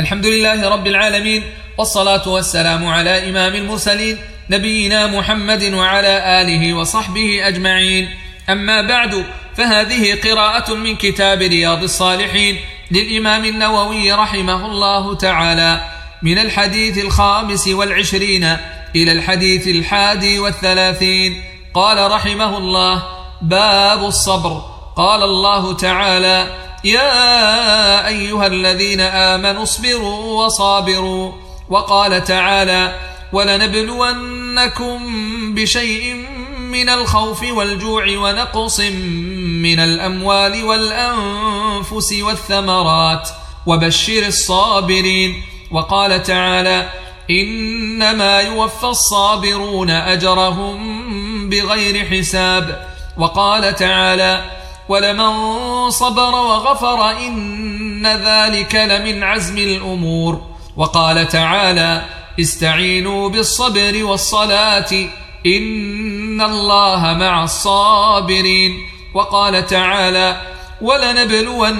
الحمد لله رب العالمين والصلاة والسلام على إمام المرسلين نبينا محمد وعلى آله وصحبه أجمعين. أما بعد فهذه قراءة من كتاب رياض الصالحين للإمام النووي رحمه الله تعالى من الحديث الخامس والعشرين إلى الحديث الحادي والثلاثين. قال رحمه الله باب الصبر. قال الله تعالى يا أيها الذين آمنوا اصبروا وصابروا. وقال تعالى ولنبلونكم بشيء من الخوف والجوع ونقص من الأموال والأنفس والثمرات. وبشر الصابرين. وقال تعالى إنما يوفى الصابرون أجرهم بغير حساب. وقال تعالى ولمن صبر وغفر إن ذلك لمن عزم الأمور. وقال تعالى استعينوا بالصبر والصلاة إن الله مع الصابرين. وقال تعالى ولنبلونكم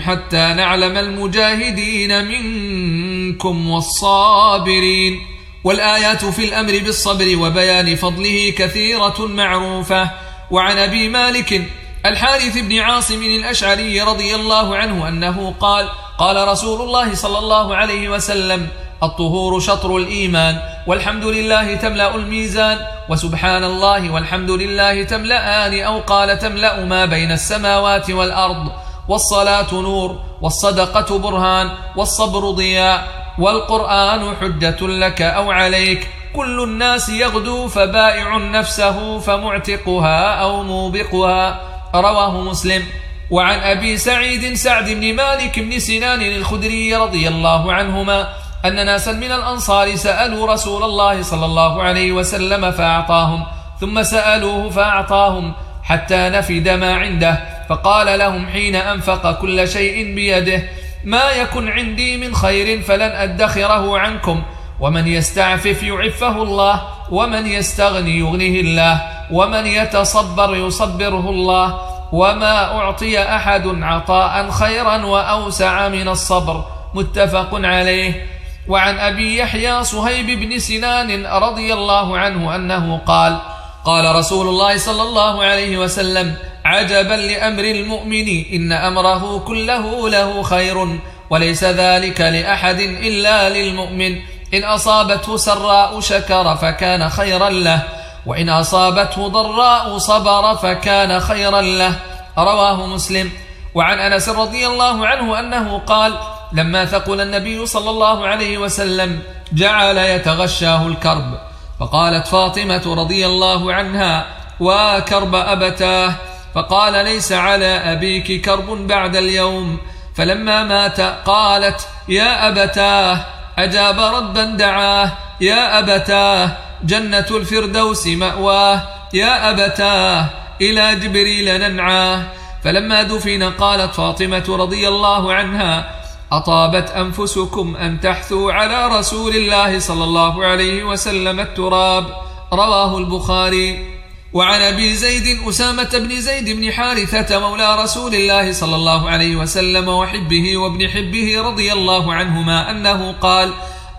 حتى نعلم المجاهدين منكم والصابرين. والآيات في الأمر بالصبر وبيان فضله كثيرة معروفة. وعن أبي مالك الحارث بن عاصم الأشعري رضي الله عنه أنه قال قال رسول الله صلى الله عليه وسلم الطهور شطر الإيمان والحمد لله تملأ الميزان وسبحان الله والحمد لله تملأان أو قال تملأ ما بين السماوات والأرض والصلاة نور والصدقة برهان والصبر ضياء والقرآن حجة لك أو عليك كل الناس يغدو فبائع نفسه فمعتقها أو موبقها. رواه مسلم. وعن أبي سعيد سعد بن مالك بن سنان الخدري رضي الله عنهما أن ناسا من الأنصار سألوا رسول الله صلى الله عليه وسلم فأعطاهم ثم سألوه فأعطاهم حتى نفد ما عنده فقال لهم حين أنفق كل شيء بيده ما يكن عندي من خير فلن أدخره عنكم ومن يستعفف يعفه الله ومن يستغني يغنيه الله. ومن يتصبر يصبره الله وما أعطي أحد عطاء خيرا وأوسع من الصبر متفق عليه. وعن أبي يحيى صهيب بن سنان رضي الله عنه أنه قال قال رسول الله صلى الله عليه وسلم عجبا لأمر المؤمن إن أمره كله له خير وليس ذلك لأحد إلا للمؤمن. إن أصابته سراء شكر فكان خيرا له. وإن أصابته ضراء صبر فكان خيرا له. رواه مسلم. وعن أنس رضي الله عنه أنه قال لما ثقل النبي صلى الله عليه وسلم جعل يتغشاه الكرب. فقالت فاطمة رضي الله عنها وكرب أبتاه. فقال ليس على أبيك كرب بعد اليوم. فلما مات قالت يا أبتاه. أجاب ربا دعاه يا أبتاه. جنة الفردوس مأواه. يا أبتاه إلى جبريل ننعاه. فلما دفن قالت فاطمة رضي الله عنها أطابت أنفسكم أن تحثوا على رسول الله صلى الله عليه وسلم التراب. رواه البخاري. وعن أبي زيد أسامة بن زيد بن حارثة مولى رسول الله صلى الله عليه وسلم وحبه وابن حبه رضي الله عنهما أنه قال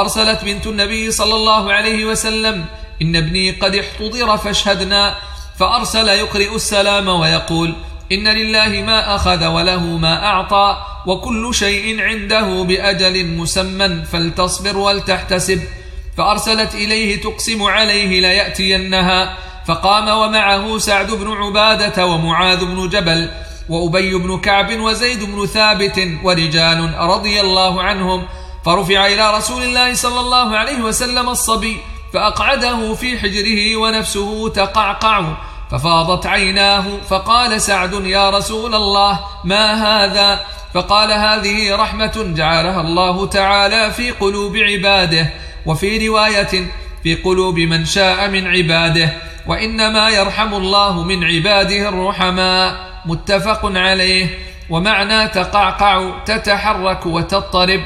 أرسلت بنت النبي صلى الله عليه وسلم إن ابني قد احتضر فاشهدنا فأرسل يقرئ السلام ويقول إن لله ما أخذ وله ما أعطى وكل شيء عنده بأجل مسمى فلتصبر ولتحتسب. فأرسلت إليه تقسم عليه ليأتينها فقام ومعه سعد بن عبادة ومعاذ بن جبل وأبي بن كعب وزيد بن ثابت ورجال رضي الله عنهم فرفع إلى رسول الله صلى الله عليه وسلم الصبي فأقعده في حجره ونفسه تقعقع ففاضت عيناه فقال سعد يا رسول الله ما هذا؟ فقال هذه رحمة جعلها الله تعالى في قلوب عباده وفي رواية في قلوب من شاء من عباده وإنما يرحم الله من عباده الرحماء. متفق عليه. ومعنى تقعقع تتحرك وتضطرب.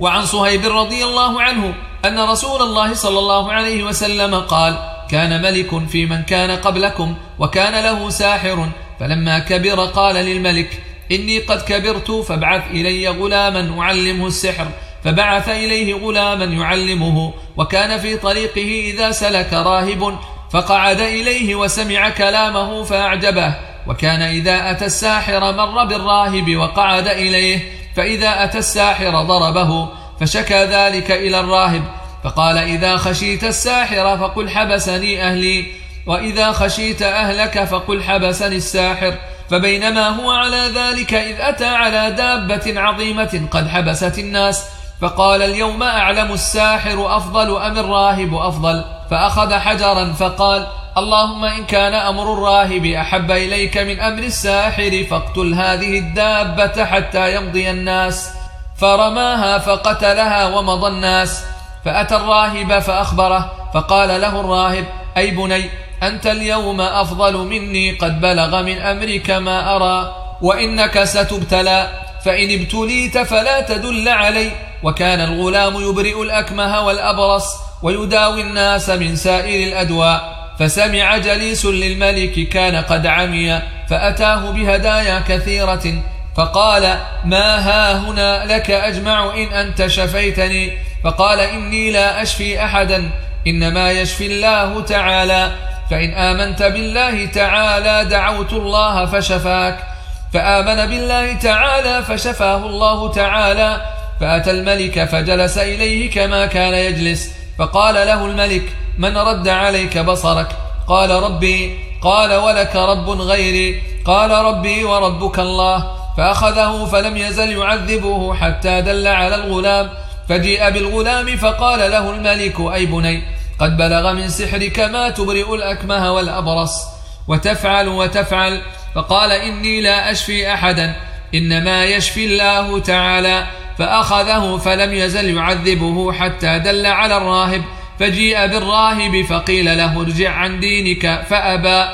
وعن صهيب رضي الله عنه أن رسول الله صلى الله عليه وسلم قال كان ملك في من كان قبلكم وكان له ساحر فلما كبر قال للملك إني قد كبرت فابعث إلي غلاما أعلمه السحر فبعث إليه غلاما يعلمه وكان في طريقه إذا سلك راهب فقعد إليه وسمع كلامه فأعجبه وكان إذا أتى الساحر مر بالراهب وقعد إليه فإذا أتى الساحر ضربه فشكى ذلك إلى الراهب فقال إذا خشيت الساحر فقل حبسني أهلي وإذا خشيت أهلك فقل حبسني الساحر. فبينما هو على ذلك إذ أتى على دابة عظيمة قد حبست الناس فقال اليوم أعلم الساحر أفضل أم الراهب أفضل؟ فأخذ حجرا فقال اللهم إن كان أمر الراهب أحب إليك من أمر الساحر فاقتل هذه الدابة حتى يمضي الناس. فرماها فقتلها ومضى الناس. فأتى الراهب فأخبره فقال له الراهب أي بني أنت اليوم أفضل مني قد بلغ من أمرك ما أرى وإنك ستبتلى. فإن ابتليت فلا تدل علي. وكان الغلام يبرئ الأكمه والأبرص ويداوي الناس من سائر الأدواء. فسمع جليس للملك كان قد عمي فأتاه بهدايا كثيرة فقال ما ها هنا لك أجمع إن أنت شفيتني فقال إني لا أشفي أحدا إنما يشفي الله تعالى فإن آمنت بالله تعالى دعوت الله فشفاك فآمن بالله تعالى فشفاه الله تعالى فأتى الملك فجلس إليه كما كان يجلس فقال له الملك من رد عليك بصرك؟ قال ربي قال ولك رب غيري قال ربي وربك الله. فأخذه فلم يزل يعذبه حتى دل على الغلام. فجيء بالغلام فقال له الملك أي بني قد بلغ من سحرك ما تبرئ الأكمه والأبرص. وتفعل وتفعل فقال إني لا أشفي أحدا إنما يشفي الله تعالى. فأخذه فلم يزل يعذبه حتى دل على الراهب. فجيء بالراهب فقيل له ارجع عن دينك. فأبى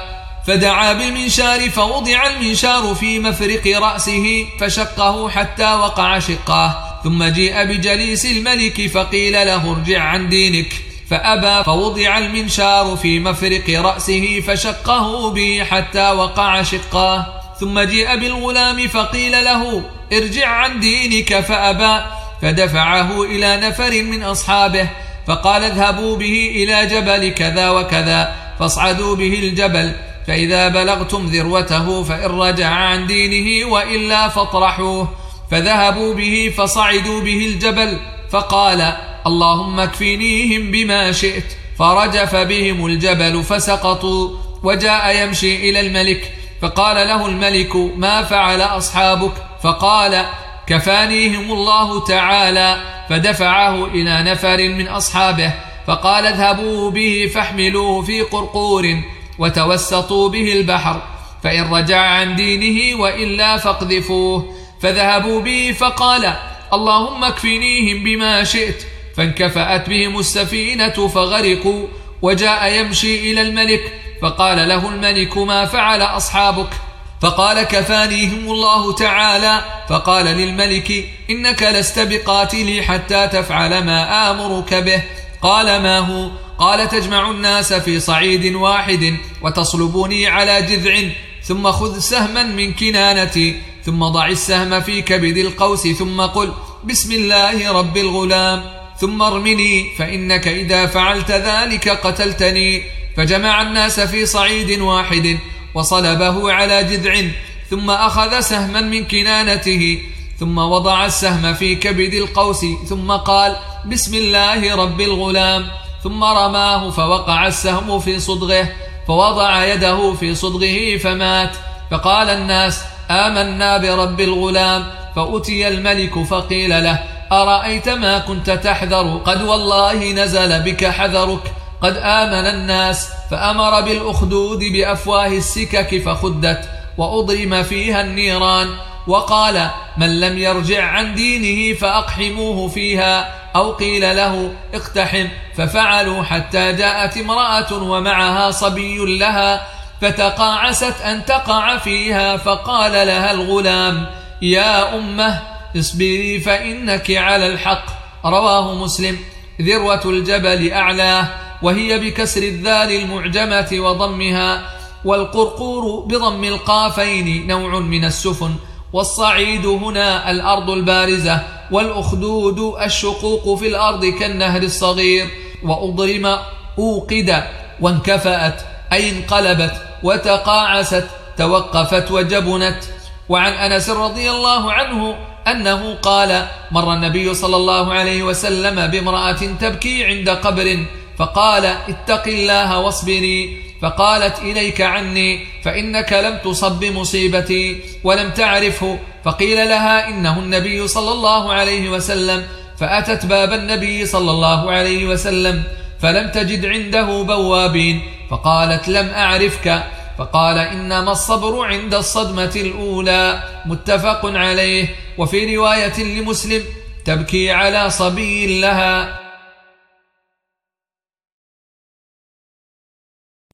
فدعا بالمنشار فوضع المنشار في مفرق رأسه فشقه حتى وقع شقاه. ثم جيء بجليس الملك فقيل له ارجع عن دينك. فأبى فوضع المنشار في مفرق رأسه فشقه به حتى وقع شقاه. ثم جيء بالغلام فقيل له ارجع عن دينك. فأبى فدفعه إلى نفر من أصحابه. فقال اذهبوا به إلى جبل كذا وكذا فاصعدوا به الجبل فإذا بلغتم ذروته فإن رجع عن دينه وإلا فاطرحوه. فذهبوا به فصعدوا به الجبل فقال اللهم اكفنيهم بما شئت. فرجف بهم الجبل فسقطوا وجاء يمشي إلى الملك فقال له الملك ما فعل أصحابك؟ فقال كفانيهم الله تعالى فدفعه إلى نفر من أصحابه فقال اذهبوا به فاحملوه في قرقور وتوسطوا به البحر فإن رجع عن دينه وإلا فاقذفوه فذهبوا به فقال اللهم اكفنيهم بما شئت فانكفأت بهم السفينة فغرقوا وجاء يمشي إلى الملك فقال له الملك ما فعل أصحابك؟ فقال كفانيهم الله تعالى فقال للملك إنك لست بقاتلي حتى تفعل ما آمرك به. قال ما هو؟ قال تجمع الناس في صعيد واحد وتصلبني على جذع ثم خذ سهما من كنانتي ثم ضع السهم في كبد القوس ثم قل بسم الله رب الغلام ثم ارمني فإنك إذا فعلت ذلك قتلتني. فجمع الناس في صعيد واحد وصلبه على جذع ثم أخذ سهما من كنانته ثم وضع السهم في كبد القوس ثم قال بسم الله رب الغلام. ثم رماه فوقع السهم في صدغه فوضع يده في صدغه فمات. فقال الناس آمنا برب الغلام. فأتي الملك فقيل له أرأيت ما كنت تحذر؟ قد والله نزل بك حذرك. قد آمن الناس فأمر بالأخدود بأفواه السكك فخدت وأضرم فيها النيران وقال من لم يرجع عن دينه فأقحموه فيها أو قيل له اقتحم ففعلوا حتى جاءت امرأة ومعها صبي لها فتقاعست أن تقع فيها فقال لها الغلام يا أمة اصبري فإنك على الحق رواه مسلم ذروة الجبل أعلاه وهي بكسر الذال المعجمة وضمها والقرقور بضم القافين نوع من السفن والصعيد هنا الأرض البارزة والأخدود الشقوق في الأرض كالنهر الصغير وأضرم أوقد وانكفأت أي انقلبت وتقاعست توقفت وجبنت. وعن أنس رضي الله عنه أنه قال مر النبي صلى الله عليه وسلم بامرأة تبكي عند قبر فقال اتق الله واصبري. فقالت إليك عني فإنك لم تصب بمصيبتي ولم تعرفه. فقيل لها إنه النبي صلى الله عليه وسلم. فأتت باب النبي صلى الله عليه وسلم فلم تجد عنده بوابين. فقالت لم أعرفك. فقال إنما الصبر عند الصدمة الأولى. متفق عليه. وفي رواية لمسلم تبكي على صبي لها.